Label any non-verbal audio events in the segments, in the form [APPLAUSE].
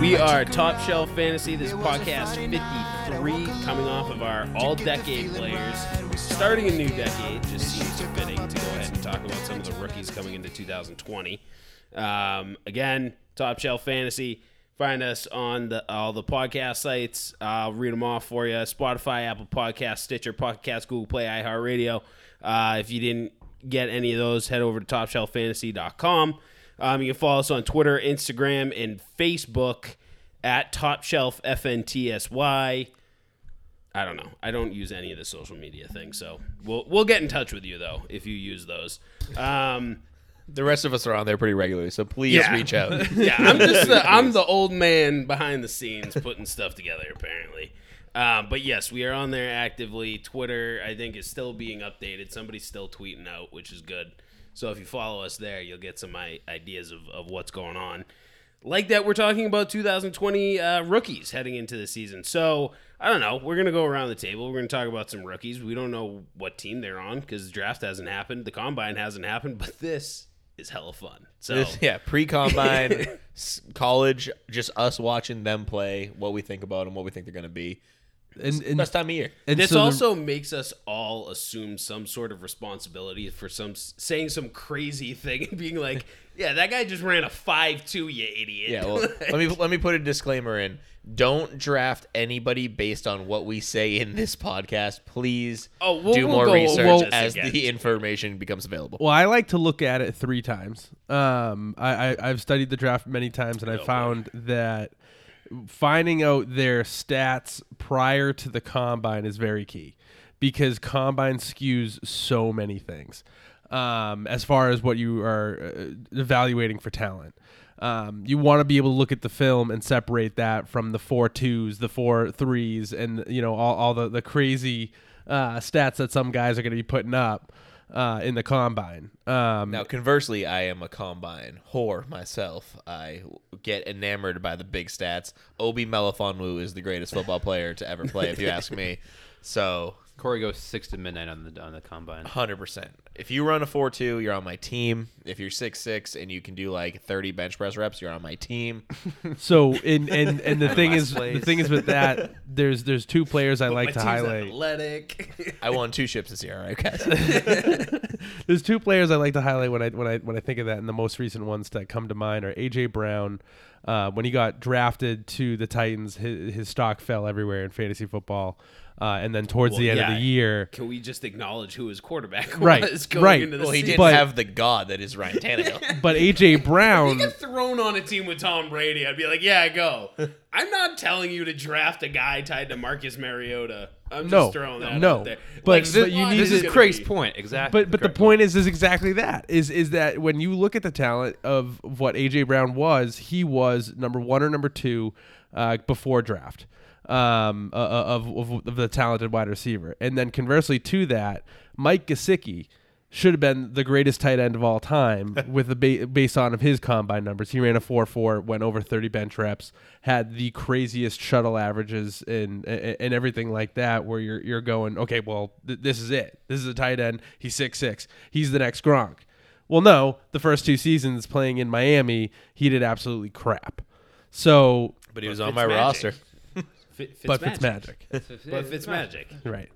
We are Top Shelf Fantasy. This is podcast 53, coming off of our all decade players. Starting a new decade just seems fitting to go ahead and talk about some of the rookies coming into 2020. Um, again, Top Shelf Fantasy. Find us on the all the podcast sites. I'll read them off for you: Spotify, Apple Podcast, Stitcher, Podcast, Google Play, iHeartRadio. Uh, if you didn't get any of those, head over to TopShelfFantasy.com. Um, you can follow us on Twitter, Instagram, and Facebook at Top Shelf FNTSY. I don't know. I don't use any of the social media things, so we'll we'll get in touch with you though if you use those. Um, The rest of us are on there pretty regularly, so please Yeah. reach out. [LAUGHS] yeah, I'm just the, I'm [LAUGHS] the old man behind the scenes putting stuff together. Apparently, um, but yes, we are on there actively. Twitter, I think, is still being updated. Somebody's still tweeting out, which is good. So if you follow us there, you'll get some ideas of, of what's going on. Like that, we're talking about 2020 uh, rookies heading into the season. So I don't know. We're gonna go around the table. We're gonna talk about some rookies. We don't know what team they're on because the draft hasn't happened, the combine hasn't happened, but this is hella fun. So This- yeah, pre-combine, [LAUGHS] college, just us watching them play, what we think about them, what we think they're to be. And, and, Best time of year. and this so the- also makes us all assume some sort of responsibility for some saying some crazy thing and being like, [LAUGHS] "Yeah, that guy just ran a five two, you idiot." Yeah, well, let me [LAUGHS] let me put a disclaimer in. Don't draft anybody based on what we say in this podcast. Please Oh, we'll- do we'll more go research over this as again. the information becomes available. Well, I like to look at it three times. Um, I, I I've studied the draft many times, and I boy. found that finding out their stats prior to the combine is very key because combine skews so many things um, as far as what you are uh, evaluating for talent. Um, you want to be able to look at the film and separate that from the four twos, the four threes, and you know all, all the the crazy uh, stats that some guys are going to be putting up uh, in the combine. Um, Now, conversely, I am a combine whore myself. I get enamored by the big stats. Obi Melifonwu is the greatest football player to ever play, if you ask me. [LAUGHS] So, Corey goes six to midnight on the on the combine. hundred percent. If you run a four-two, you're on my team. If you're six-six and you can do like thirty bench press reps, you're on my team. [LAUGHS] so and and and the [LAUGHS] thing last is, the thing is with that, there's there's two [LAUGHS] players I My like to team's highlight. Athletic. I won two ships this year, all right, guys. There's two players I like to highlight when I when I when I think of that, and the most recent ones that come to mind are AJ Brown. Uh, when he got drafted to the Titans, his, his stock fell everywhere in fantasy football, uh, and then towards Well, the end yeah. of the year, Can we just acknowledge who his quarterback [LAUGHS] Right, was going right. into the well, he season? didn't But- have the god that is Ryan Tannehill. [LAUGHS] but AJ Brown, get thrown on a team with Tom Brady, I'd be like, "Yeah, go." [LAUGHS] I'm not telling you to draft a guy tied to Marcus Mariota. I'm just No, throwing that no. out there. But- Like, but you need This is Craig's be? point, exactly. but but the Craig. point is is exactly that is is that when you look at the talent of what AJ Brown was, he was number one or number two uh, before draft um, uh, of, of of the talented wide receiver, and then conversely to that, Mike Gesicki should have been the greatest tight end of all time [LAUGHS] with the ba- based on of his combine numbers. He ran a four four, went over thirty bench reps, had the craziest shuttle averages and and and everything like that. Where you're you're going, okay, well th- this is it. This is a tight end. He's six six. He's the next Gronk. Well, no, the first two seasons playing in Miami, he did absolutely crap. So, But he was on my Fitzmagic. roster. Fit, but Fitzmagic. Fitzmagic, But Fitzmagic. right?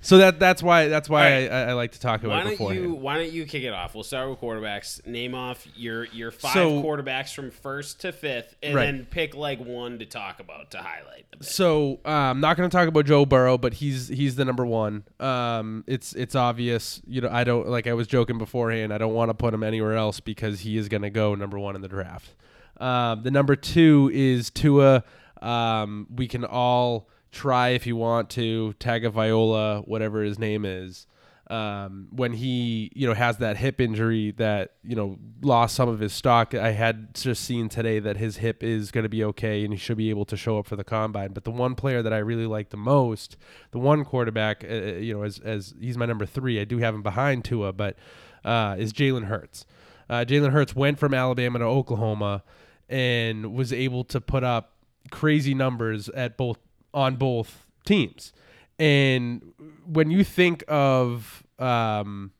So that that's why that's why All right. I, I like to talk Why about it don't beforehand. you Why don't you kick it off? We'll start with quarterbacks. Name off your your five So- quarterbacks from first to fifth, and Right. then pick like one to talk about to highlight. The bit. So uh, I'm not going to talk about Joe Burrow, but he's he's the number one. Um, it's it's obvious. You know, I don't like I was joking beforehand. I don't want to put him anywhere else because he is going to go number one in the draft. Um, the number two is Tua. Um, we can all try if you want to tag a Viola, whatever his name is. Um, when he you know has that hip injury that you know lost some of his stock, I had just seen today that his hip is going to be okay and he should be able to show up for the combine. But the one player that I really like the most, the one quarterback, uh, you know, as as he's my number three, I do have him behind Tua, but uh, is Jalen Hurts. Uh, Jalen Hurts went from Alabama to Oklahoma and was able to put up crazy numbers at both on both teams. And when you think of um,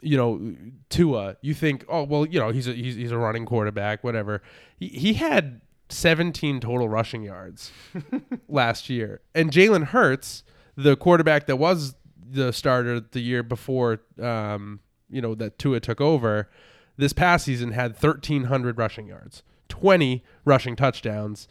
you know Tua, you think, oh well, you know he's a he's, he's a running quarterback, whatever. He, he had 17 total rushing yards [LAUGHS] last year. And Jalen Hurts, the quarterback that was the starter the year before, um, you know, that Tua took over, this past season had 1,300 rushing yards, 20 rushing touchdowns,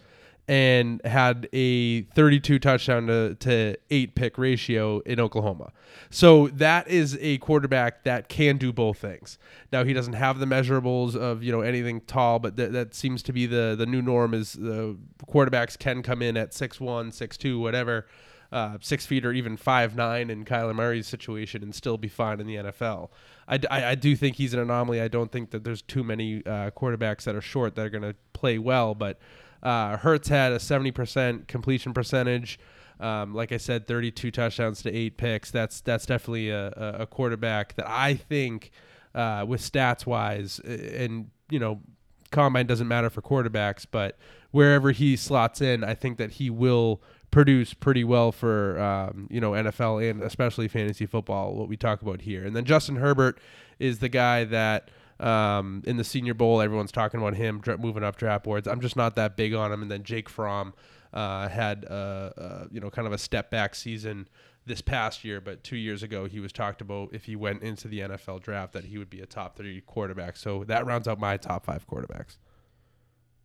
and had a 32 touchdown to, to 8 pick ratio in Oklahoma. So that is a quarterback that can do both things. Now he doesn't have the measurables of, you know, anything tall, but th- that seems to be the the new norm is the quarterbacks can come in at 6'1, 6'2, whatever. Uh, six feet or even five nine in Kyler Murray's situation and still be fine in the NFL. I, I, I do think he's an anomaly. I don't think that there's too many uh, quarterbacks that are short that are going to play well, but uh, Hurts had a 70% completion percentage. Um, like I said, 32 touchdowns to eight picks. That's that's definitely a, a quarterback that I think, uh, with stats wise, and you know, combine doesn't matter for quarterbacks, but wherever he slots in, I think that he will produce pretty well for um, you know NFL and especially fantasy football. What we talk about here, and then Justin Herbert is the guy that um, in the Senior Bowl, everyone's talking about him dra- moving up draft boards. I'm just not that big on him. And then Jake Fromm uh, had uh, uh, you know kind of a step back season this past year, but two years ago he was talked about if he went into the NFL draft that he would be a top three quarterback. So that rounds out my top five quarterbacks.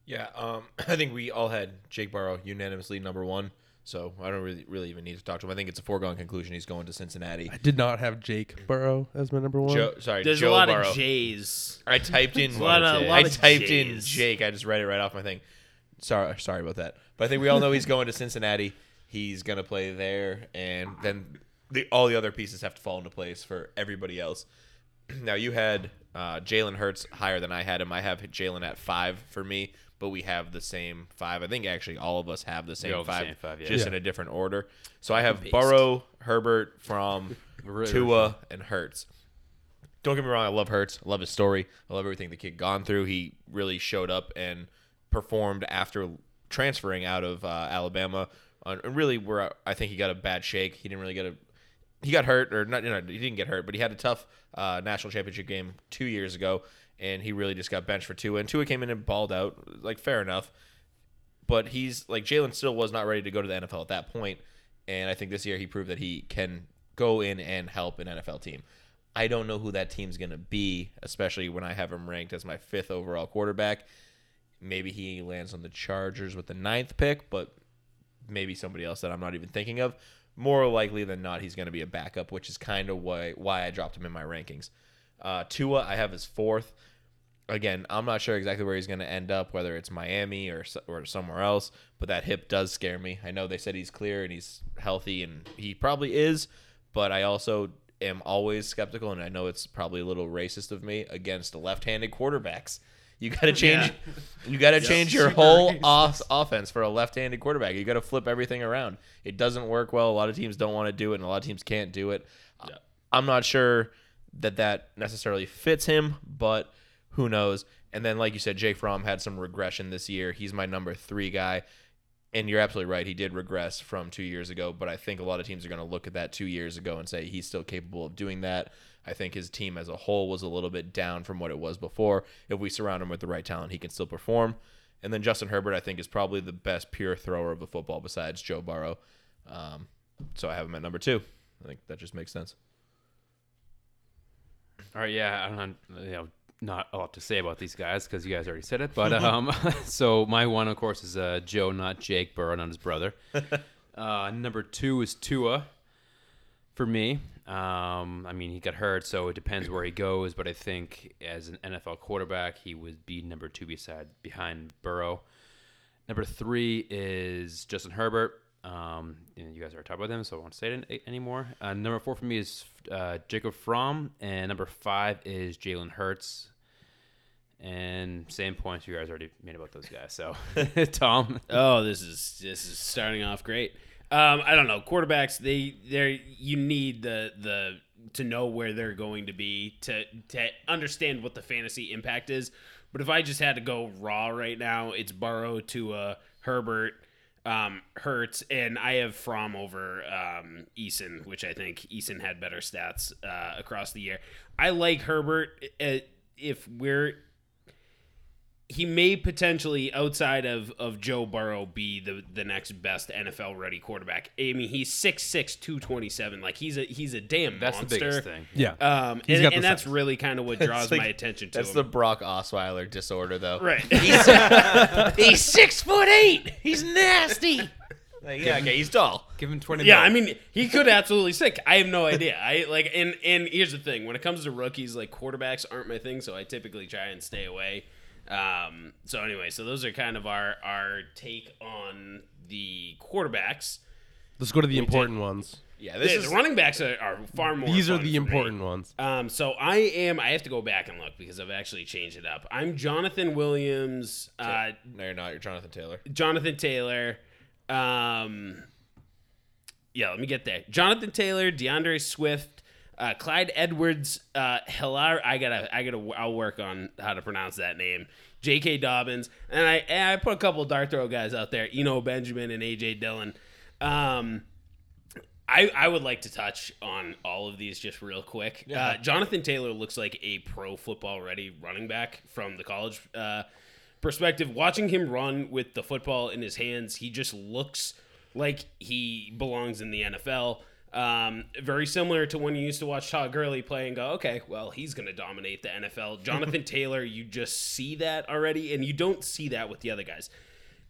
Yeah, um, [CLEARS THROAT] I think we all had Jake Barrow unanimously number one. So I don't really, really even need to talk to him. I think it's a foregone conclusion he's going to Cincinnati. I did not have Jake Burrow as my number one. Joe, sorry, There's Joe a lot Burrow. of J's. I typed in. [LAUGHS] a lot of- a lot I of typed in J's. Jake. I just read it right off my thing. Sorry, sorry about that. But I think we all know he's going to Cincinnati. He's gonna play there, and then the, all the other pieces have to fall into place for everybody else. [CLEARS THROAT] Now you had uh, Jalen Hurts higher than I had him. I have Jalen at five for me, but we have the same five. I think actually all of us have the same all the five, same five, yeah. just Yeah. in a different order. So I have Based. Burrow, Herbert, from [LAUGHS] Really Tua, and Hurts. Don't get me wrong, I love Hurts. I love his story. I love everything the kid gone through. He really showed up and performed after transferring out of uh, Alabama. On, and really, where I think he got a bad shake. He didn't really get a. He got hurt, or not. You know, he didn't get hurt, but he had a tough uh, national championship game two years ago, and he really just got benched for Tua. And Tua came in and balled out. Like fair enough, but he's like Jalen still was not ready to go to the NFL at that point, and I think this year he proved that he can go in and help an NFL team. I don't know who that team's going to be, especially when I have him ranked as my fifth overall quarterback. Maybe he lands on the Chargers with the ninth pick, but maybe somebody else that I'm not even thinking of. More likely than not, he's going to be a backup, which is kind of why why I dropped him in my rankings. Uh, Tua, I have as fourth. Again, I'm not sure exactly where he's going to end up, whether it's Miami or or somewhere else. But that hip does scare me. I know they said he's clear and he's healthy, and he probably is. But I also am always skeptical, and I know it's probably a little racist of me against left-handed quarterbacks. You got to change. You got to [LAUGHS] change your whole off- offense for a left-handed quarterback. You got to flip everything around. It doesn't work well. A lot of teams don't want to do it, and a lot of teams can't do it. I'm not sure that that necessarily fits him, but who knows? And then, like you said, Jake Fromm had some regression this year. He's my number three guy. And you're absolutely right. He did regress from two years ago, but I think a lot of teams are going to look at that two years ago and say he's still capable of doing that. I think his team as a whole was a little bit down from what it was before. If we surround him with the right talent, he can still perform. And then Justin Herbert, I think, is probably the best pure thrower of the football besides Joe Burrow. Um, so I have him at number two. I think that just makes sense. All right, yeah, I don't you know, not a lot to say about these guys because you guys already said it. But um, [LAUGHS] [LAUGHS] so my one, of course, is uh, Joe, not Jake Burrow, not his brother. [LAUGHS] uh, number two is Tua for me. Um, I mean, he got hurt, so it depends where he goes. But I think as an NFL quarterback, he would be number two beside behind Burrow. Number three is Justin Herbert. Um, you guys already talked about them, so I won't say it any- anymore. Uh, number four for me is uh, Jacob Fromm, and number five is Jalen Hurts. And same points you guys already made about those guys. So, [LAUGHS] Tom, Oh, this is this is starting off great. Um, I don't know quarterbacks. They they you need the the to know where they're going to be to to understand what the fantasy impact is. But if I just had to go raw right now, it's Burrow to uh, Herbert, um, Hurts, and I have Fromm over um, Eason, which I think Eason had better stats uh, across the year. I like Herbert. Uh, if we're he may potentially outside of, of Joe Burrow be the the next best NFL ready quarterback. I mean, he's 6'6", 227. Like he's a he's a damn That's monster. the biggest thing. Yeah. Um, He's and, got the and that's really kind of what [LAUGHS] draws like- my attention to That's him. the Brock Osweiler disorder, though. right. [LAUGHS] [LAUGHS] He's six foot eight. He's nasty. Like, yeah, okay, he's tall. Give him twenty. Yeah, I mean, he could absolutely sick. I have no idea. I like, and and here's the thing: when it comes to rookies, like quarterbacks aren't my thing, so I typically try and stay away. Um, so anyway, so those are kind of our our take on the quarterbacks. Let's go to the important ones. Yeah, this The, is the running backs are, are far more. These are the for me. important ones. Um, so I am. I have to go back and look because I've actually changed it up. I'm Jonathan Williams. Uh, no, you're not. You're Jonathan Taylor. Jonathan Taylor. Um, yeah, let me get there. Jonathan Taylor, DeAndre Swift, uh, Clyde Edwards, uh, Hilar. I gotta, I gotta, I'll work on how to pronounce that name. J.K. Dobbins, and I, and I put a couple dart throw guys out there. You know, Benjamin and A.J. Dillon. Um, I, I would like to touch on all of these just real quick. Uh, Jonathan Taylor looks like a pro football ready running back from the college uh, perspective. Watching him run with the football in his hands, he just looks like he belongs in the NFL. Um, very similar to when you used to watch Todd Gurley play and go, okay, well, he's going to dominate the NFL. [LAUGHS] Jonathan Taylor, you just see that already, and you don't see that with the other guys.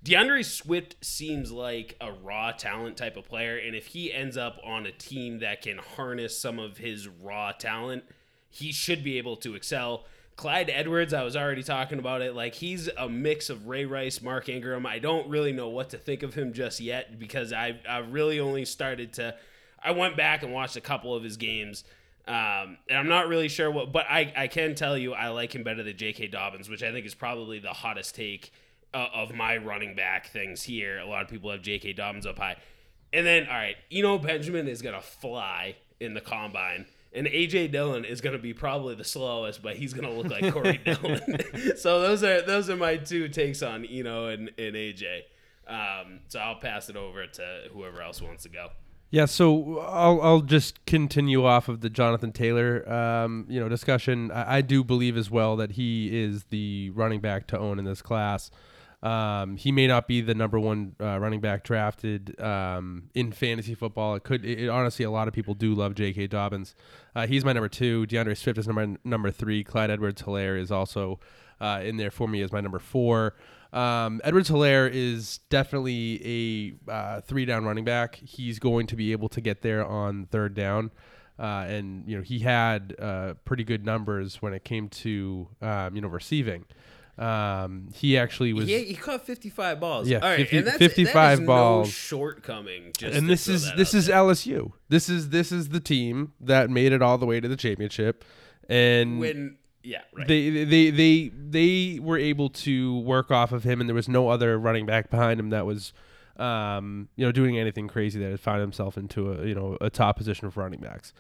DeAndre Swift seems like a raw talent type of player, and if he ends up on a team that can harness some of his raw talent, he should be able to excel. Clyde Edwards, I was already talking about it. Like he's a mix of Ray Rice, Mark Ingram. I don't really know what to think of him just yet because I I really only started to. I went back and watched a couple of his games. Um, and I'm not really sure what, but I, I can tell you I like him better than J.K. Dobbins, which I think is probably the hottest take uh, of my running back things here. A lot of people have J.K. Dobbins up high. And then, all right, you know, Benjamin is going to fly in the combine. And AJ Dillon is going to be probably the slowest, but he's going to look like Corey [LAUGHS] Dillon. [LAUGHS] so those are those are my two takes on Eno and, and AJ. Um, so I'll pass it over to whoever else wants to go. Yeah, so I'll I'll just continue off of the Jonathan Taylor um, you know discussion. I, I do believe as well that he is the running back to own in this class. Um, he may not be the number one uh, running back drafted um, in fantasy football. It could it, it- honestly a lot of people do love J.K. Dobbins. Uh, he's my number two. DeAndre Swift is number number three. Clyde Edwards Helaire is also uh, in there for me as my number four. Um, Edwards Helaire is definitely a uh, three down running back. He's going to be able to get there on third down. Uh, and you know he had uh, pretty good numbers when it came to um, you know receiving. Um, he actually was, He, he caught 55 balls. Yeah, All right, 50 and that's, 55 that balls. No shortcoming. Just and this is this is there. LSU. This is this is the team that made it all the way to the championship, and when yeah right. they they they they were able to work off of him, and there was no other running back behind him that was, um, you know, doing anything crazy that had found himself into a you know a top position of running backs.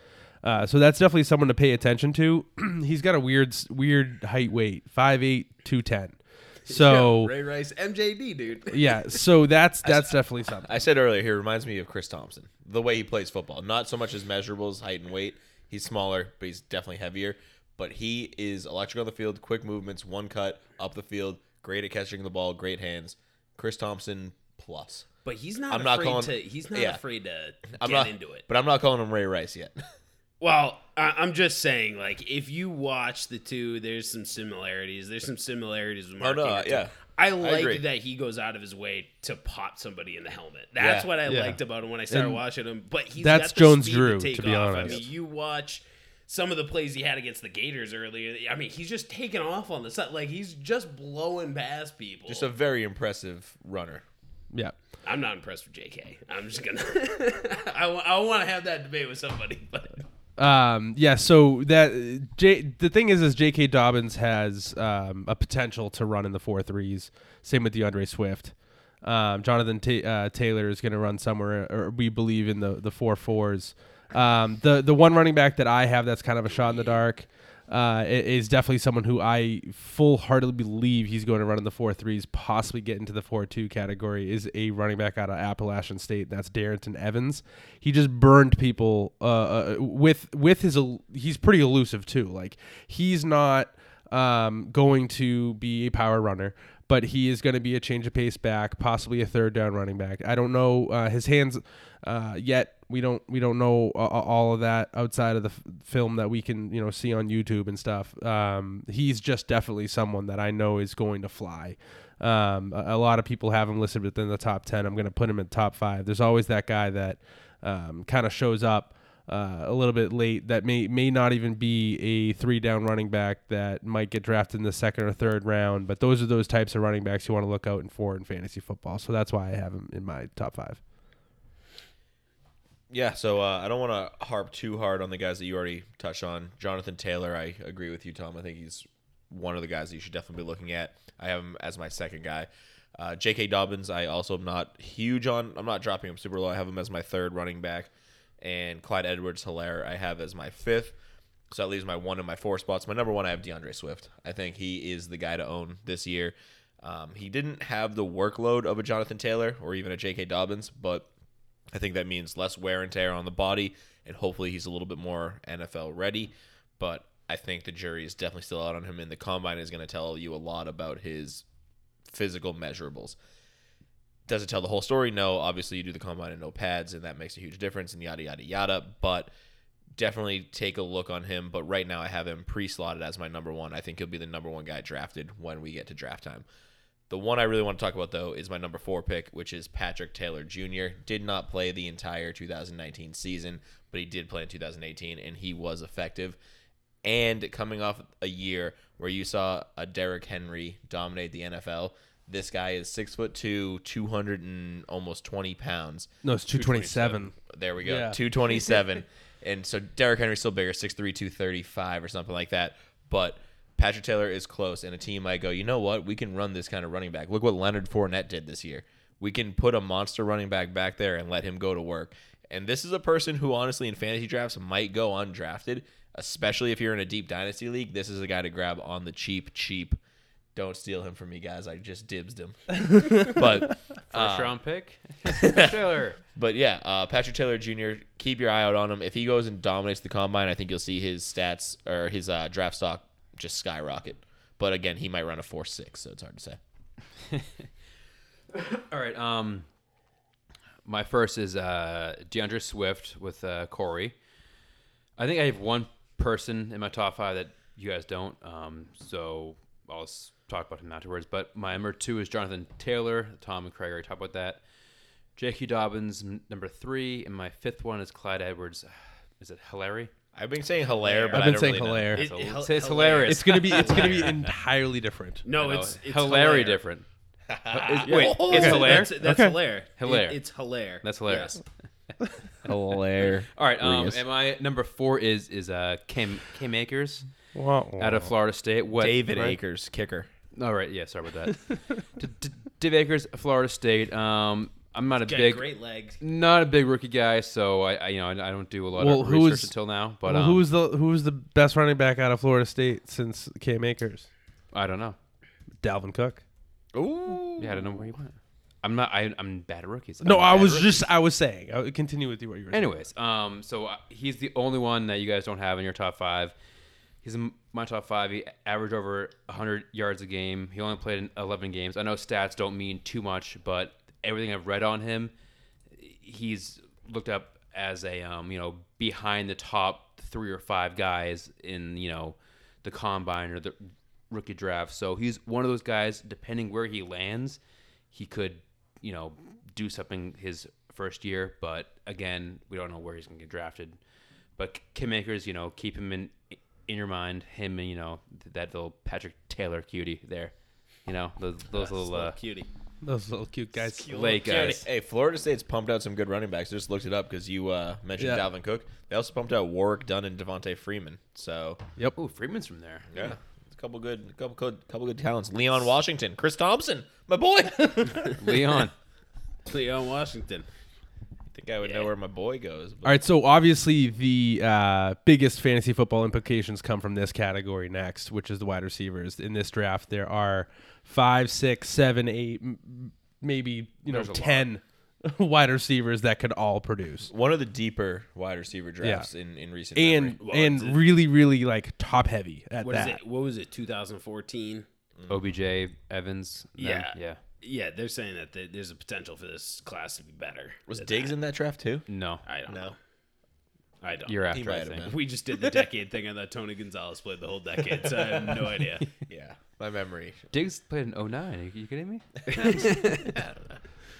Uh, so that's definitely someone to pay attention to. [CLEARS THROAT] He's got a weird weird height weight, 5'8", 210. [LAUGHS] So Ray Rice, MJD, dude. [LAUGHS] yeah, so that's [LAUGHS] that's definitely something. I said earlier, he reminds me of Chris Thompson. The way he plays football, not so much his measurables, height and weight. He's smaller, but he's definitely heavier. But he is electric on the field, quick movements, one cut up the field, great at catching the ball, great hands. Chris Thompson plus. But he's not I'm not calling- to. He's not yeah. afraid to I'm get not into it. but I'm not calling him Ray Rice yet. [LAUGHS] Well, I, I'm just saying, like, if you watch the two, there's some similarities. There's some similarities with oh, Mark. no, Ingram, yeah. I agree. like that he goes out of his way to pop somebody in the helmet. That's Yeah. what I Yeah. liked about him when I started And watching him. But he's that's got the Jones speed Drew, take to be off. honest. I mean, you watch some of the plays he had against the Gators earlier. I mean, he's just taking off on the set. like he's just blowing past people. Just a very impressive runner. Yeah. I'm not impressed with J.K. I'm just gonna. [LAUGHS] I, want to have that debate with somebody, [LAUGHS] but Um, yeah, so that J, the thing is, is J.K. Dobbins has um, a potential to run in the four threes. Same with DeAndre Swift. Um, Jonathan Ta- uh, Taylor is going to run somewhere, or we believe in the the four fours. Um, the the one running back that I have that's kind of a shot in the dark uh, is definitely someone who I full heartedly believe he's going to run in the four threes, possibly get into the four two category. Is a running back out of Appalachian State. That's Darrynton Evans. He just burned people uh, uh, with with his. He's pretty elusive too. Like he's not. um, going to be a power runner, but he is going to be a change of pace back, possibly a third down running back. I don't know uh, his hands uh, yet. We don't we don't know all of that outside of the f- film that we can you know see on YouTube and stuff. Um, he's just definitely someone that I know is going to fly. Um, a, a lot of people have him listed within the top ten. I'm going to put him in top five. There's always that guy that um, kind of shows up uh, a little bit late that may may not even be a three down running back that might get drafted in the second or third round. But those are those types of running backs you want to look out in for in fantasy football. So that's why I have him in my top five. Yeah, so uh, I don't want to harp too hard on the guys that you already touched on. Jonathan Taylor, I agree with you, Tom. I think he's one of the guys that you should definitely be looking at. I have him as my second guy. Uh, J.K. Dobbins, I also am not huge on. I'm not dropping him super low. I have him as my third running back. And Clyde Edwards Helaire, I have as my fifth. So that leaves my one and my four spots. My number one, I have DeAndre Swift. I think he is the guy to own this year. Um, he didn't have the workload of a Jonathan Taylor or even a J.K. Dobbins, but I think that means less wear and tear on the body, and hopefully he's a little bit more NFL ready. But I think the jury is definitely still out on him, and the combine is going to tell you a lot about his physical measurables. Does it tell the whole story? No. Obviously, you do the combine and no pads, and that makes a huge difference, and yada, yada, yada. But definitely take a look on him. But right now, I have him pre slotted as my number one. I think he'll be the number one guy drafted when we get to draft time. The one I really want to talk about, though, is my number four pick, which is Patrick Taylor Jr. Did not play the entire 2019 season, but he did play in 2018, and he was effective. And coming off a year where you saw a Derrick Henry dominate the NFL, this guy is six foot two, 200 and almost 20 pounds. No, it's two twenty seven. There we go. Yeah. 227. [LAUGHS] and so Derrick Henry's still bigger, 6'3, 235 or something like that. But Patrick Taylor is close, and a team might go, you know what? We can run this kind of running back. Look what Leonard Fournette did this year. We can put a monster running back back there and let him go to work. And this is a person who, honestly, in fantasy drafts might go undrafted, especially if you're in a deep dynasty league. This is a guy to grab on the cheap, cheap. Don't steal him from me, guys. I just dibsed him. [LAUGHS] but First round pick, [LAUGHS] [LAUGHS] Taylor. but yeah, uh, Patrick Taylor Jr. Keep your eye out on him. If he goes and dominates the combine, I think you'll see his stats or his uh, draft stock just skyrocket. But again, he might run a four six, so it's hard to say. All right. Um, my first is uh, DeAndre Swift with uh, Corey. I think I have one person in my top five that you guys don't. Um, so I'll s- talk about him afterwards. But my number two is Jonathan Taylor. Tom and Craig already talked about that. J.Q. Dobbins, m- number three, and my fifth one is Clyde Edwards. [SIGHS] Is it Hilary? I've been saying Hilaire, but I've I been don't saying really know. Hilaire. It- it- it's- it's hilarious. It's gonna be it's gonna be [LAUGHS] entirely different. No, it's, it's Hilary different. [LAUGHS] Wait, it's okay. Hilaire? That's, that's Okay. Hilaire. Hilaire. It- it's Hilaire. That's hilarious. Yes. [LAUGHS] Hilaire. All right. Um, and my number four is is uh Kim Cam Akers Wow. out of Florida State. What David right? Akers, kicker. All right. Yeah. Sorry about that. [LAUGHS] D- D- Dave Akers, Florida State. Um, I'm not a Got big, great legs. not a big rookie guy, so I, I you know I, I don't do a lot Well, of who research is- until now. But well, um, who's the who's the best running back out of Florida State since Cam Akers? I don't know. Dalvin Cook. Ooh. Yeah, I don't know where he went. I'm not. I, I'm bad at rookies. No, I'm I bad at was rookies. just I was saying. I would continue with you what you were saying. Anyways, um, so uh, he's the only one that you guys don't have in your top five. He's in my top five. He averaged over 100 yards a game. He only played in 11 games. I know stats don't mean too much, but everything I've read on him, he's looked up as a um, you know behind the top three or five guys in you know the combine or the rookie draft. So he's one of those guys. Depending where he lands, he could you know do something his first year. But again, we don't know where he's going to get drafted. But Kim Akers, you know, keep him in in your mind. Him and you know that little Patrick Taylor cutie there. You know those those little uh, cutie. Those little cute guys. late guys. Hey, Florida State's pumped out some good running backs. I just looked it up because you uh, mentioned Yeah. Dalvin Cook. They also pumped out Warrick Dunn and Devonta Freeman. So Yep. Ooh, Freeman's from there. yeah, a couple good, couple good, couple good talents. Leon Washington, Chris Thompson, my boy. [LAUGHS] [LAUGHS] Leon. Leon Washington. Think I would know where my boy goes. But All right, so obviously the uh, biggest fantasy football implications come from this category next, which is the wide receivers. In this draft, there are five, six, seven, eight, m- maybe you know There's a lot. ten [LAUGHS] wide receivers that could all produce. One of the deeper wide receiver drafts in, in recent And. Well, and really, really like top heavy at What is that. it? What was it? 2014. OBJ, Evans. them, Yeah. yeah. Yeah, they're saying that th- there's a potential for this class to be better. Was than Diggs that. in that draft too? No, I don't No. know. I don't. you're after. might I have think. been. We just did the decade thing, and that Tony Gonzalez played the whole decade, so I have no [LAUGHS] idea. Yeah, my memory. Diggs played in 09. Are you kidding me? [LAUGHS]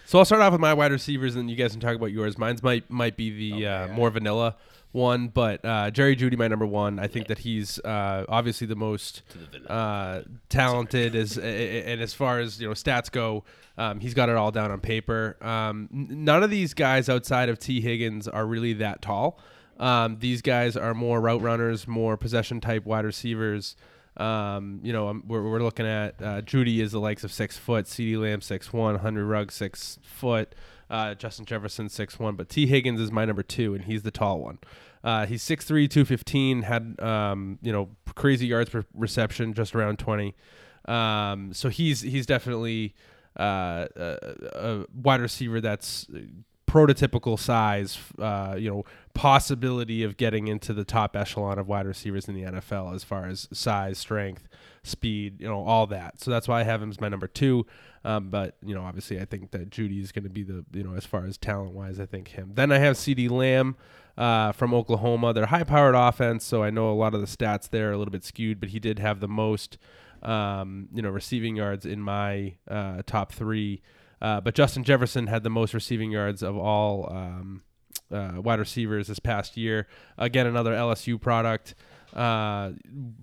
So I'll start off with my wide receivers, and then you guys can talk about yours. Mine's might might be the uh, more vanilla one, but uh, Jerry Jeudy, my number one. I think that he's uh, obviously the most uh, talented as and as far as you know stats go, um, he's got it all down on paper. Um, n- none of these guys outside of Tee Higgins are really that tall. Um, these guys are more route runners, more possession type wide receivers. Um, you know, we're, we're looking at uh, Jeudy is the likes of six foot, CeeDee Lamb six one, Henry Rugg six foot, uh, Justin Jefferson six one, but Tee Higgins is my number two, and he's the tall one. Uh, he's 6'3", 215, had um, you know crazy yards per reception, just around twenty. Um, so he's he's definitely uh, a, a wide receiver that's prototypical size, uh, you know, possibility of getting into the top echelon of wide receivers in the NFL as far as size, strength, speed, you know, all that. So that's why I have him as my number two. Um, but you know, obviously, I think that Jeudy is going to be the you know as far as talent wise, I think him. Then I have CeeDee Lamb. Uh, from Oklahoma, they're high-powered offense, so I know a lot of the stats there are a little bit skewed. But he did have the most, um, you know, receiving yards in my uh, top three. Uh, but Justin Jefferson had the most receiving yards of all um, uh, wide receivers this past year. Again, another LSU product. Uh,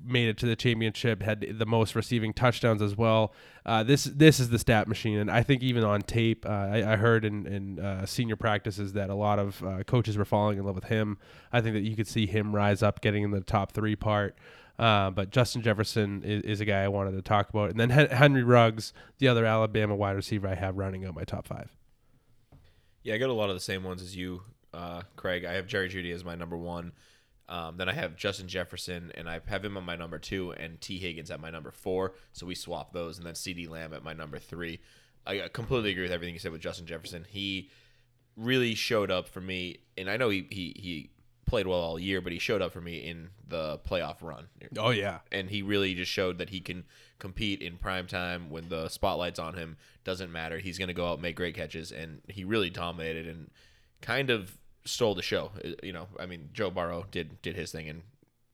made it to the championship. Had the most receiving touchdowns as well. Uh, this this is the stat machine, and I think even on tape, uh, I, I heard in, in uh, senior practices that a lot of coaches were falling in love with him. I think that you could see him rise up, getting in the top three part. Uh, but Justin Jefferson is, is a guy I wanted to talk about, and then Hen- Henry Ruggs, the other Alabama wide receiver I have, rounding out my top five. Yeah, I got a lot of the same ones as you, uh, Craig. I have Jerry Jeudy as my number one. Um, then I have Justin Jefferson, and I have him on my number two, and Tee Higgins at my number four. So we swap those, and then CeeDee Lamb at my number three. I completely agree with everything you said with Justin Jefferson. He really showed up for me, and I know he he, he played well all year, but he showed up for me in the playoff run. Oh yeah, and he really just showed that he can compete in prime time when the spotlight's on him. Doesn't matter. He's going to go out and make great catches, and he really dominated and kind of stole the show. Uh, You know, I mean, Joe Burrow did did his thing and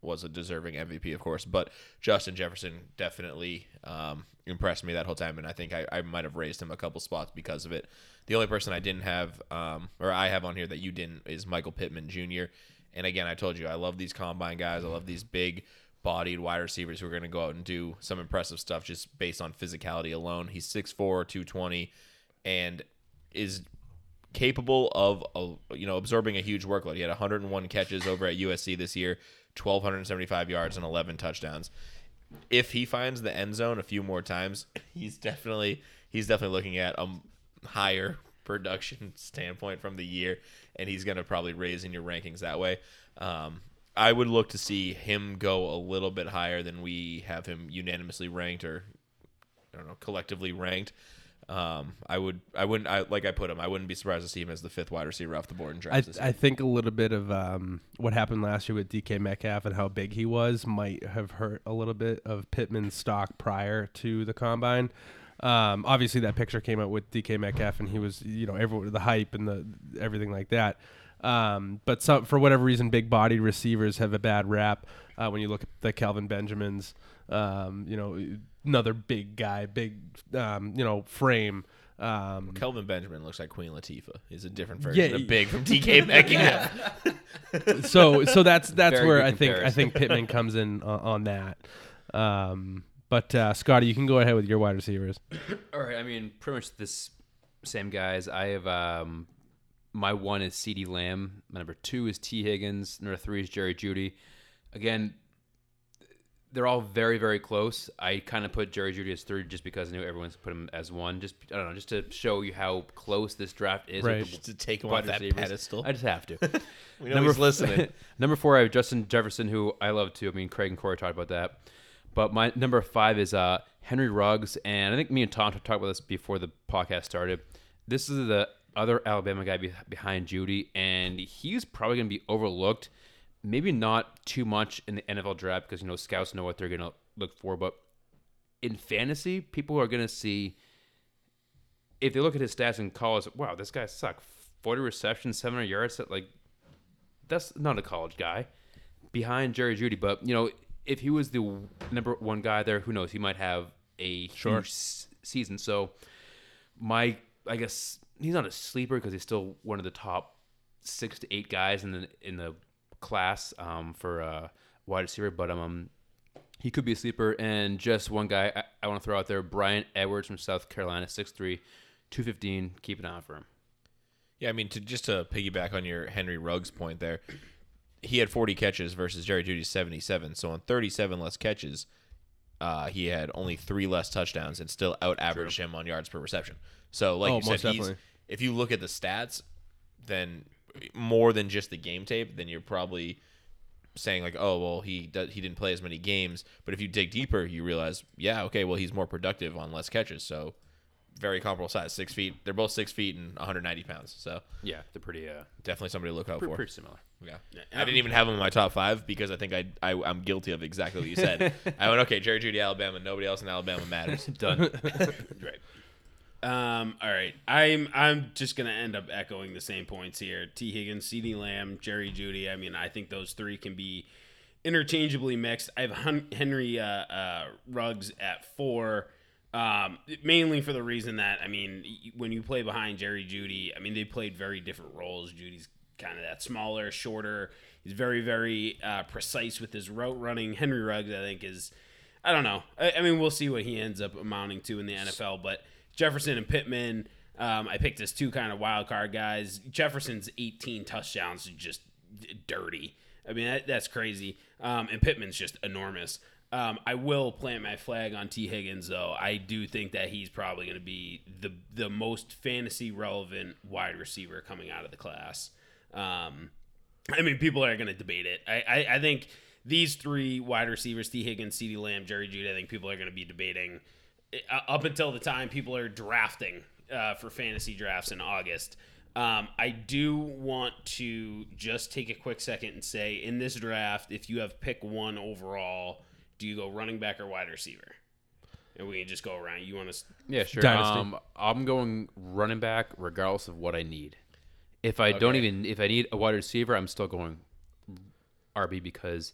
was a deserving MVP, of course, but Justin Jefferson definitely um, impressed me that whole time, and I think I, I might have raised him a couple spots because of it. The only person I didn't have, um, or I have on here that you didn't, is Michael Pittman Jr. And again, I told you I love these combine guys. I love these big bodied wide receivers who are going to go out and do some impressive stuff just based on physicality alone. He's 6'4", 220, and is capable of uh, you know absorbing a huge workload. He had 101 catches over at USC this year, 1275 yards and 11 touchdowns. If he finds the end zone a few more times, [LAUGHS] he's definitely he's definitely looking at a higher production standpoint from the year, and he's going to probably raise in your rankings that way. Um, I would look to see him go a little bit higher than we have him unanimously ranked or I don't know collectively ranked. Um, I would, I wouldn't, I like I put him. I wouldn't be surprised to see him as the fifth wide receiver off the board in I, drafts. this. I think a little bit of um, what happened last year with DK Metcalf and how big he was might have hurt a little bit of Pittman's stock prior to the combine. Um, obviously, that picture came out with DK Metcalf, and he was, you know, everyone the hype and the everything like that. Um, but some, for whatever reason, big-bodied receivers have a bad rap. Uh, when you look at the Kelvin Benjamins, um, you know, another big guy, big, um, you know, frame. Um, Kelvin Benjamin looks like Queen Latifah. He's a different Yeah, version of big from [LAUGHS] DK Metcalf. so so that's that's Very where I think I think Pittman comes in on, on that. Um, but uh, Scotty, you can go ahead with your wide receivers. [COUGHS] All right. I mean, pretty much this same guys. I have um, my one is CeeDee Lamb. My number two is Tee Higgins. Number three is Jerry Jeudy. Again, they're all very very close. I kind of put Jerry Jeudy as third just because I knew everyone's put him as one. Just I don't know, just to show you how close this draft is. with Right. the to take him off that receivers. pedestal. I just have to. [LAUGHS] We know he's listening. [LAUGHS] number four, I have Justin Jefferson, who I love too. I mean, Craig and Corey talked about that. But my number five is uh, Henry Ruggs, and I think me and Tom talked about this before the podcast started. This is the other Alabama guy be- behind Jeudy, and he's probably going to be overlooked. Maybe not too much in the NFL draft because you know scouts know what they're going to look for, but in fantasy, people are going to see if they look at his stats in college. Wow, this guy sucked. Forty receptions, seven hundred yards. Like that's not a college guy behind Jerry Jeudy. But you know, if he was the number one guy there, who knows? He might have a huge s- season. So my, I guess he's not a sleeper because he's still one of the top six to eight guys in the in the class um, for uh, wide receiver. But um, he could be a sleeper. And just one guy I, I want to throw out there: Bryan Edwards from South Carolina, 6'3", 215. Keep an eye out for him. Yeah, I mean, to just to piggyback on your Henry Ruggs point there, he had 40 catches versus Jerry Jeudy's 77. So on 37 less catches, uh, he had only three less touchdowns and still out averaged him on yards per reception. So, like Oh, you said, he's, if you look at the stats, then more than just the game tape, then you're probably saying like, oh well, he does, he didn't play as many games. But if you dig deeper, you realize, yeah, okay, well he's more productive on less catches. So very comparable size, six feet. They're both six feet and 190 pounds. So Yeah, they're pretty uh, definitely somebody to look out pretty, for. pretty similar. Yeah. I didn't even have him in my top five because I think I, I I'm guilty of exactly what you said. [LAUGHS] I went okay, Jerry Jeudy, Alabama. Nobody else in Alabama matters. [LAUGHS] Done. [LAUGHS] Right. Um, all right. I'm I'm just gonna end up echoing the same points here. Tee Higgins, CeeDee Lamb, Jerry Jeudy. I mean, I think those three can be interchangeably mixed. I have Hun- Henry uh, uh, Ruggs at four. Um, mainly for the reason that I mean, when you play behind Jerry Jeudy, I mean they played very different roles. Judy's kind of that smaller, shorter. He's very, very uh, precise with his route running. Henry Ruggs, I think, is I don't know. I, I mean, we'll see what he ends up amounting to in the NFL. But Jefferson and Pittman, um, I picked as two kind of wild card guys. Jefferson's 18 touchdowns just dirty. I mean, that, that's crazy. Um, and Pittman's just enormous. Um, I will plant my flag on Tee Higgins, though. I do think that he's probably going to be the the most fantasy relevant wide receiver coming out of the class. Um, I mean, people are going to debate it. I, I, I think these three wide receivers, Tee Higgins, CeeDee Lamb, Jerry Jeudy, I think people are going to be debating uh, up until the time people are drafting uh, for fantasy drafts in August. Um, I do want to just take a quick second and say in this draft, if you have pick one overall, do you go running back or wide receiver? And we can just go around. You want to? Yeah, sure. Dynasty. Um, I'm going running back regardless of what I need. If I don't even if I need a wide receiver, I'm still going RB because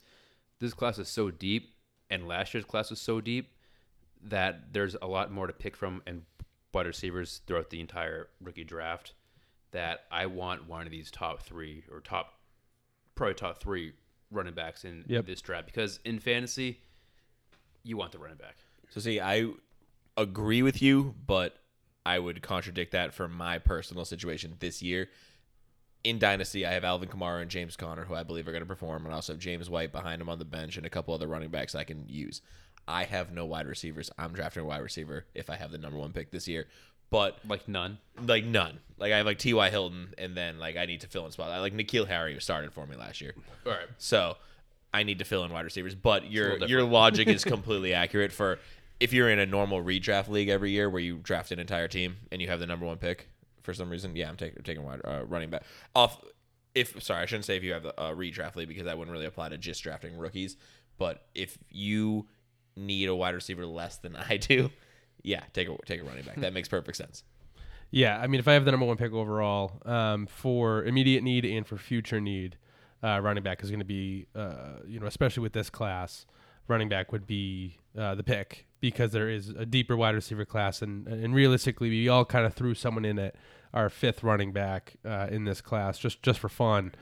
this class is so deep and last year's class was so deep that there's a lot more to pick from and wide receivers throughout the entire rookie draft that I want one of these top three or top probably top three running backs in Yep. this draft because in fantasy you want the running back. So see, I agree with you, but I would contradict that for my personal situation this year. In Dynasty, I have Alvin Kamara and James Conner, who I believe are going to perform, and I also have James White behind him on the bench and a couple other running backs I can use. I have no wide receivers. I'm drafting a wide receiver if I have the number one pick this year, but Like none. like none. Like I have like T.Y. Hilton, and then like I need to fill in spot. I like N'Keal Harry who started for me last year. All right. So I need to fill in wide receivers. But your your logic is [LAUGHS] completely accurate for if you're in a normal redraft league every year where you draft an entire team and you have the number one pick for some reason. Yeah, I'm taking taking wide uh, running back off. If sorry, I shouldn't say if you have a uh, redraft league because that wouldn't really apply to just drafting rookies. But if you need a wide receiver less than I do, [LAUGHS] yeah, take a take a running back. That makes perfect sense. Yeah, I mean, if I have the number one pick overall um, for immediate need and for future need, uh, running back is going to be, uh, you know, especially with this class, running back would be uh, the pick because there is a deeper wide receiver class, and and realistically, we all kind of threw someone in at our fifth running back uh, in this class just just for fun,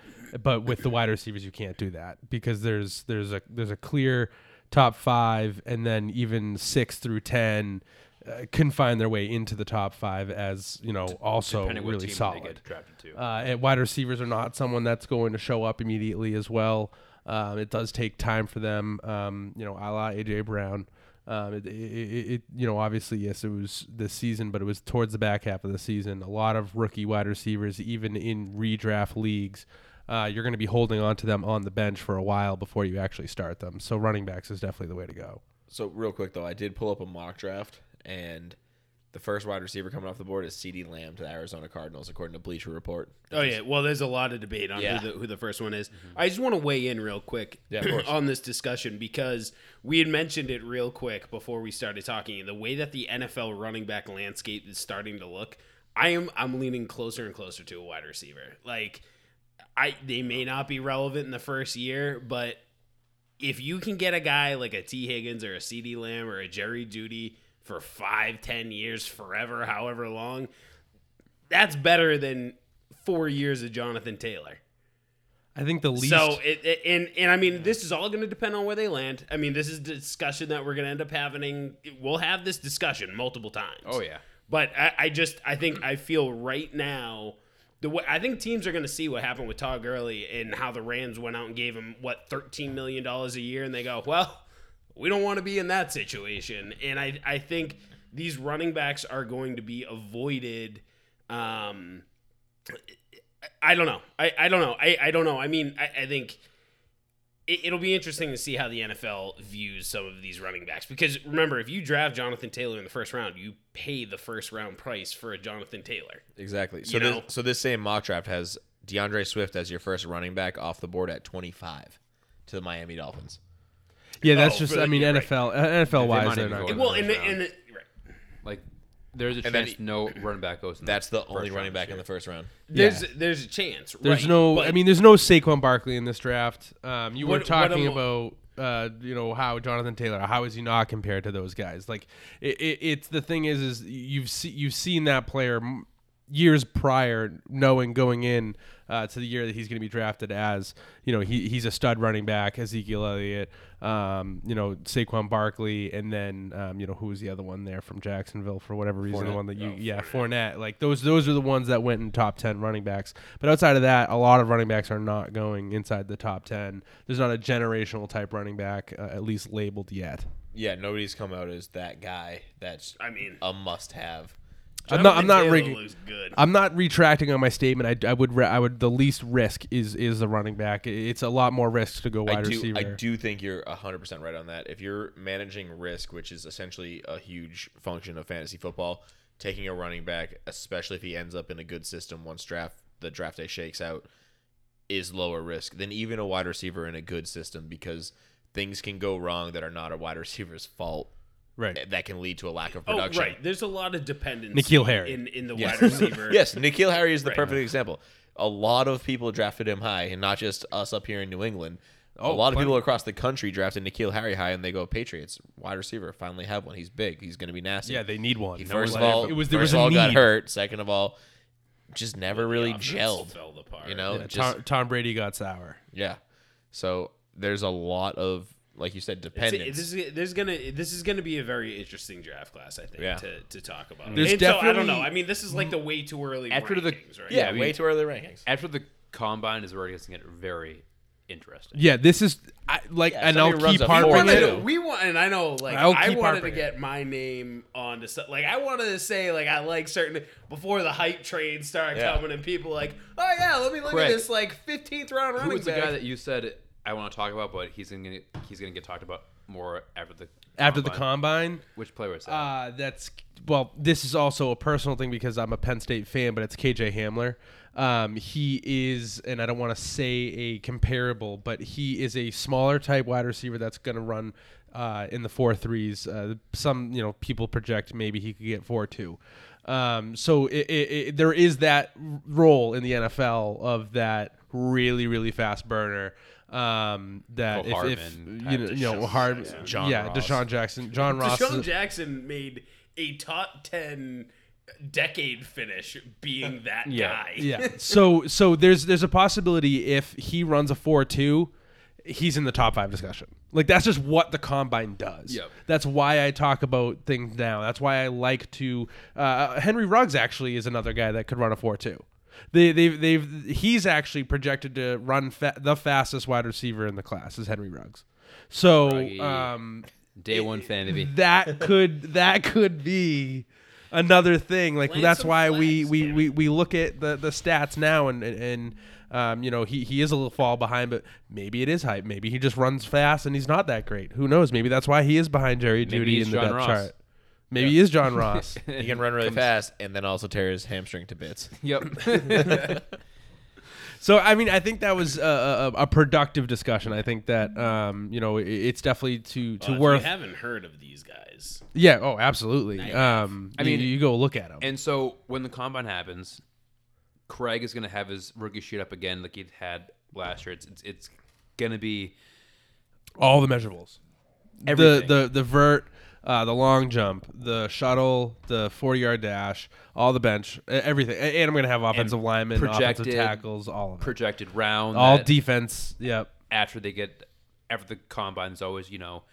but with the wide receivers, you can't do that because there's there's a there's a clear top five, and then even six through ten uh, can find their way into the top five as you know also Depending really solid. get drafted to. Uh, and wide receivers are not someone that's going to show up immediately as well. Um, it does take time for them. Um, you know, a la AJ Brown. Um, it, it, it, you know, obviously, yes, it was this season, but it was towards the back half of the season. A lot of rookie wide receivers, even in redraft leagues, uh, you're going to be holding on to them on the bench for a while before you actually start them. So running backs is definitely the way to go. So real quick though, I did pull up a mock draft, and the first wide receiver coming off the board is CeeDee Lamb to the Arizona Cardinals, according to Bleacher Report. Oh yeah, well, there's a lot of debate on Yeah. who, the, who the first one is. Mm-hmm. I just want to weigh in real quick [CLEARS THROAT] Yeah, of course. on this discussion because we had mentioned it real quick before we started talking. The way that the NFL running back landscape is starting to look, I am I'm leaning closer and closer to a wide receiver. Like, I they may not be relevant in the first year, but if you can get a guy like a Tee Higgins or a CeeDee Lamb or a Jerry Jeudy for five, ten years, forever, however long, that's better than four years of Jonathan Taylor. I think the least. So it, it- and and I mean this is all going to depend on where they land. I mean this is the discussion that we're going to end up having. We'll have this discussion multiple times. Oh yeah. But I, I just I think I feel right now the way I think teams are going to see what happened with Todd Gurley and how the Rams went out and gave him what thirteen million dollars a year, and they go, well, we don't want to be in that situation. And I I think these running backs are going to be avoided. Um, I don't know. I, I don't know. I, I don't know. I mean, I, I think it, it'll be interesting to see how the NFL views some of these running backs. Because remember, if you draft Jonathan Taylor in the first round, you pay the first round price for a Jonathan Taylor. Exactly. So this, so this same mock draft has DeAndre Swift as your first running back off the board at 25 to the Miami Dolphins. Yeah, that's Oh, just. really? I mean, You're right. NFL, uh, NFL wise, might they're even not. go Gonna, in Well, the and the, first and the, right. Like there's a And then chance he- no running back goes. In That's the first only round running back this in year. the first round. there's Yeah. there's a chance. there's right, no. but- I mean, there's no Saquon Barkley in this draft. Um, you What- were what talking am- about. Uh, you know how Jonathan Taylor, how is he not compared to those guys? Like, it, it, it's the thing is, is you've see, you've seen that player m- years prior, knowing going in uh, to the year that he's going to be drafted as, you know, he, he's a stud running back, Ezekiel Elliott, um, you know, Saquon Barkley, and then, um, you know, who was the other one there from Jacksonville for whatever reason, the one that you, Oh, yeah, Fournette. Like those, those are the ones that went in top ten running backs. But outside of that, a lot of running backs are not going inside the top ten. There's not a generational type running back, uh, at least labeled yet. Yeah, nobody's come out as that guy that's I mean, a must have. I'm not. I'm not rigging. I'm not retracting on my statement. I, I would. I would. The least risk is is the running back. It's a lot more risk to go wide I do, receiver. I do think you're 100% right on that. If you're managing risk, which is essentially a huge function of fantasy football, taking a running back, especially if he ends up in a good system once draft the draft day shakes out, is lower risk than even a wide receiver in a good system because things can go wrong that are not a wide [LAUGHS] receiver's fault Right. that can lead to a lack of production. oh, production. right. There's a lot of dependence N'Keal Harry. in in the Yes. wide [LAUGHS] receiver. yes, N'Keal Harry is the Right. perfect example. A lot of people drafted him high, and not just us up here in New England. Oh, a Oh, lot of people across the country drafted N'Keal Harry high, and they go Patriots wide receiver. Finally have one. He's big. He's going to be nasty. Yeah, they need one. He No first one- of all, it was there first was a of all got hurt. Second of all, just never really offense gelled. fell apart. You know, Yeah, just Tom, Tom Brady got sour. yeah. So there's a lot of like you said, It's- dependence. This is, gonna this is gonna be a very interesting draft class, I think, Yeah. to, to talk about. There's and so, I don't know. I mean, this is like the way too early After the- rankings, right? yeah, I mean- way too early rankings. After the combine is where it gets to get very interesting. Yeah, this is I, like, Yeah, and I'll keep We harping it. we want, and I know, like I'll I keep wanted to harping it. get my name on to stuff. Like I wanted to say, like I like certain before the hype train started Yeah. coming, and people like, oh yeah, let me look Craig, at this like 15th round Who running was the guy that you said I want to talk about, but he's gonna get, he's gonna get talked about more after the After the combine? combine, Which player is that? Uh, that's well. This is also a personal thing because I'm a Penn State fan, but it's KJ Hamler. Um, he is, and I don't want to say a comparable, but he is a smaller type wide receiver that's going to run uh, in the four threes. Uh, some you know people project maybe he could get four two. Um, so it, it, it, there is that role in the NFL of that really really fast burner. Um, that Cole if, if Hardman you know, you know DeSean Hard, Jackson. John yeah, Ross. DeSean Jackson, John Ross. DeSean Jackson made a top 10 decade finish being that Yeah. guy. yeah. [LAUGHS] So so there's there's a possibility if he runs a four two, he's in the top five discussion. Like that's just what the combine does. Yep. That's why I talk about things now. That's why I like to. Uh, Henry Ruggs actually is another guy that could run a four two. They they've they've he's actually projected to run fa- the fastest wide receiver in the class is Henry Ruggs. So Ruggy. um, Day one fan, maybe. that could that could be another thing. Like Plant that's why we, flags, we, damn we, we look at the, the stats now and and, and um, you know he, he is a little fall behind, but maybe it is hype. Maybe he just runs fast and he's not that great. Who knows? Maybe that's why he is behind Jerry Jeudy he's in the John depth Ross. chart. Maybe he is John Ross. [LAUGHS] He can run really fast and then also tear his hamstring to bits. [LAUGHS] Yep. [LAUGHS] So I mean, I think that was a, a, a productive discussion. I think that um, you know it, it's definitely to to Well, if worth. you haven't heard of these guys, yeah. Oh, absolutely. Um, I I mean, mean- you, go look at them. and so when the combine happens, Craig is going to have his rookie shoot up again, like he had last year. It's it's, it's going to be all the measurables. Everything. The the the vert, uh, the long jump, the shuttle, the forty yard dash, all the bench, everything. And I'm gonna have offensive linemen, offensive tackles, all of it. projected round. all defense. Yep. after they get after the combine's always you know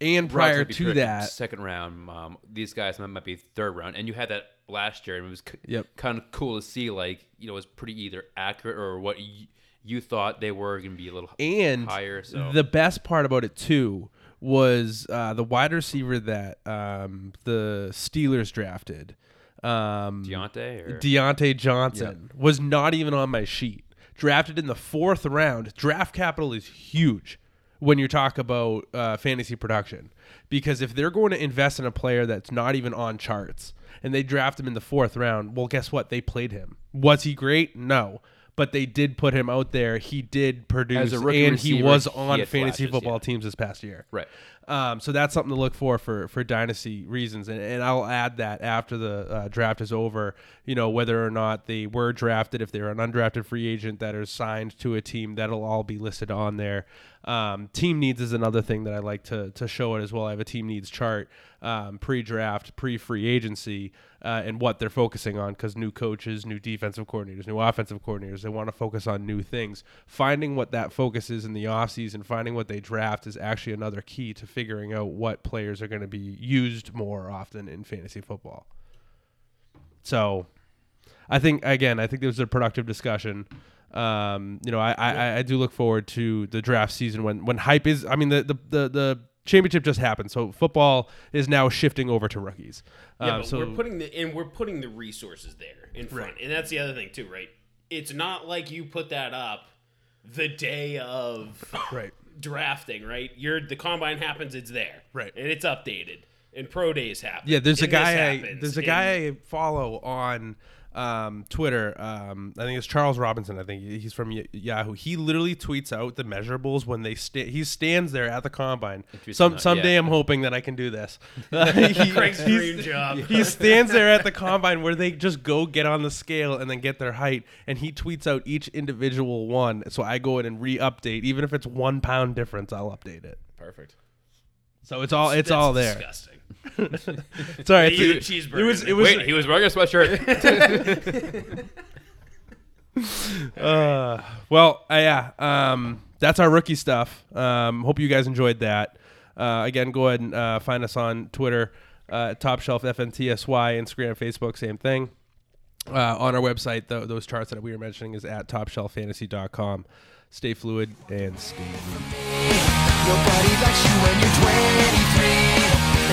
And prior to that, second round. Um, these guys might, might be third round, and you had that last year, and it was c- Yep. kind of cool to see. Like you know, it was pretty either accurate or what y- you thought they were going to be a little and higher. So the best part about it too was uh, the wide receiver that um, the Steelers drafted. Um, Diontae or Diontae Johnson was not even on my sheet. Drafted in the fourth round. Draft capital is huge when you talk about uh, fantasy production because if they're going to invest in a player that's not even on charts and they draft him in the fourth round, well, guess what? They played him. Was he great? No. But they did put him out there. He did produce, As a rookie and he was on had fantasy flashes, football yeah. teams this past year. right. Um, so that's something to look for for for dynasty reasons, and, and I'll add that after the uh, draft is over, you know whether or not they were drafted, if they're an undrafted free agent that are signed to a team, that'll all be listed on there. Um, team needs is another thing that I like to to show it as well. I have a team needs chart, um, pre-draft, pre-free agency, uh, and what they're focusing on because new coaches, new defensive coordinators, new offensive coordinators, they want to focus on new things. Finding what that focus is in the offseason, finding what they draft is actually another key to figuring out what players are going to be used more often in fantasy football. So, I think again, I think this was a productive discussion. Um, you know, I, I, I do look forward to the draft season when when hype is. I mean, the the the, the championship just happened, so football is now shifting over to rookies. yeah, Um, but so we're putting the and we're putting the resources there in front, and that's the other thing too, right? It's not like you put that up the day of right. drafting, right? You're the combine happens, it's there, Right. and it's updated, and pro days happen. Yeah, there's a guy. I, there's a and- guy I follow on um, Twitter. Um, I think it's Charles Robinson. I think he's from Y- Yahoo. He literally tweets out the measurables when they sta- he stands there at the combine. Some someday yeah. I'm hoping that I can do this. [LAUGHS] [LAUGHS] He, Craig's dream job. he stands there at the combine where they just go get on the scale and then get their height, and he tweets out each individual one. So I go in and re-update, even if it's one pound difference, I'll update it. Perfect. So it's all it's That's all there. Disgusting. [LAUGHS] Sorry, You it's, it, cheeseburger it was it was Wait, he was wearing a sweatshirt. [LAUGHS] [LAUGHS] Uh, well, uh, yeah. Um, that's our rookie stuff. Um, hope you guys enjoyed that. Uh, again, go ahead and uh, find us on Twitter, uh, Top Shelf FNTSY, Instagram, Facebook, same thing. Uh, on our website, tho- those charts that we were mentioning is at topshelffantasy.com. Stay fluid and stay loose. Nobody likes you when you're 23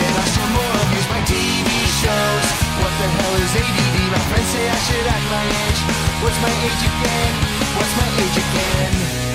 And I still more amuse my TV shows What the hell is ADD? My friends say I should act my age What's my age again? What's my age again?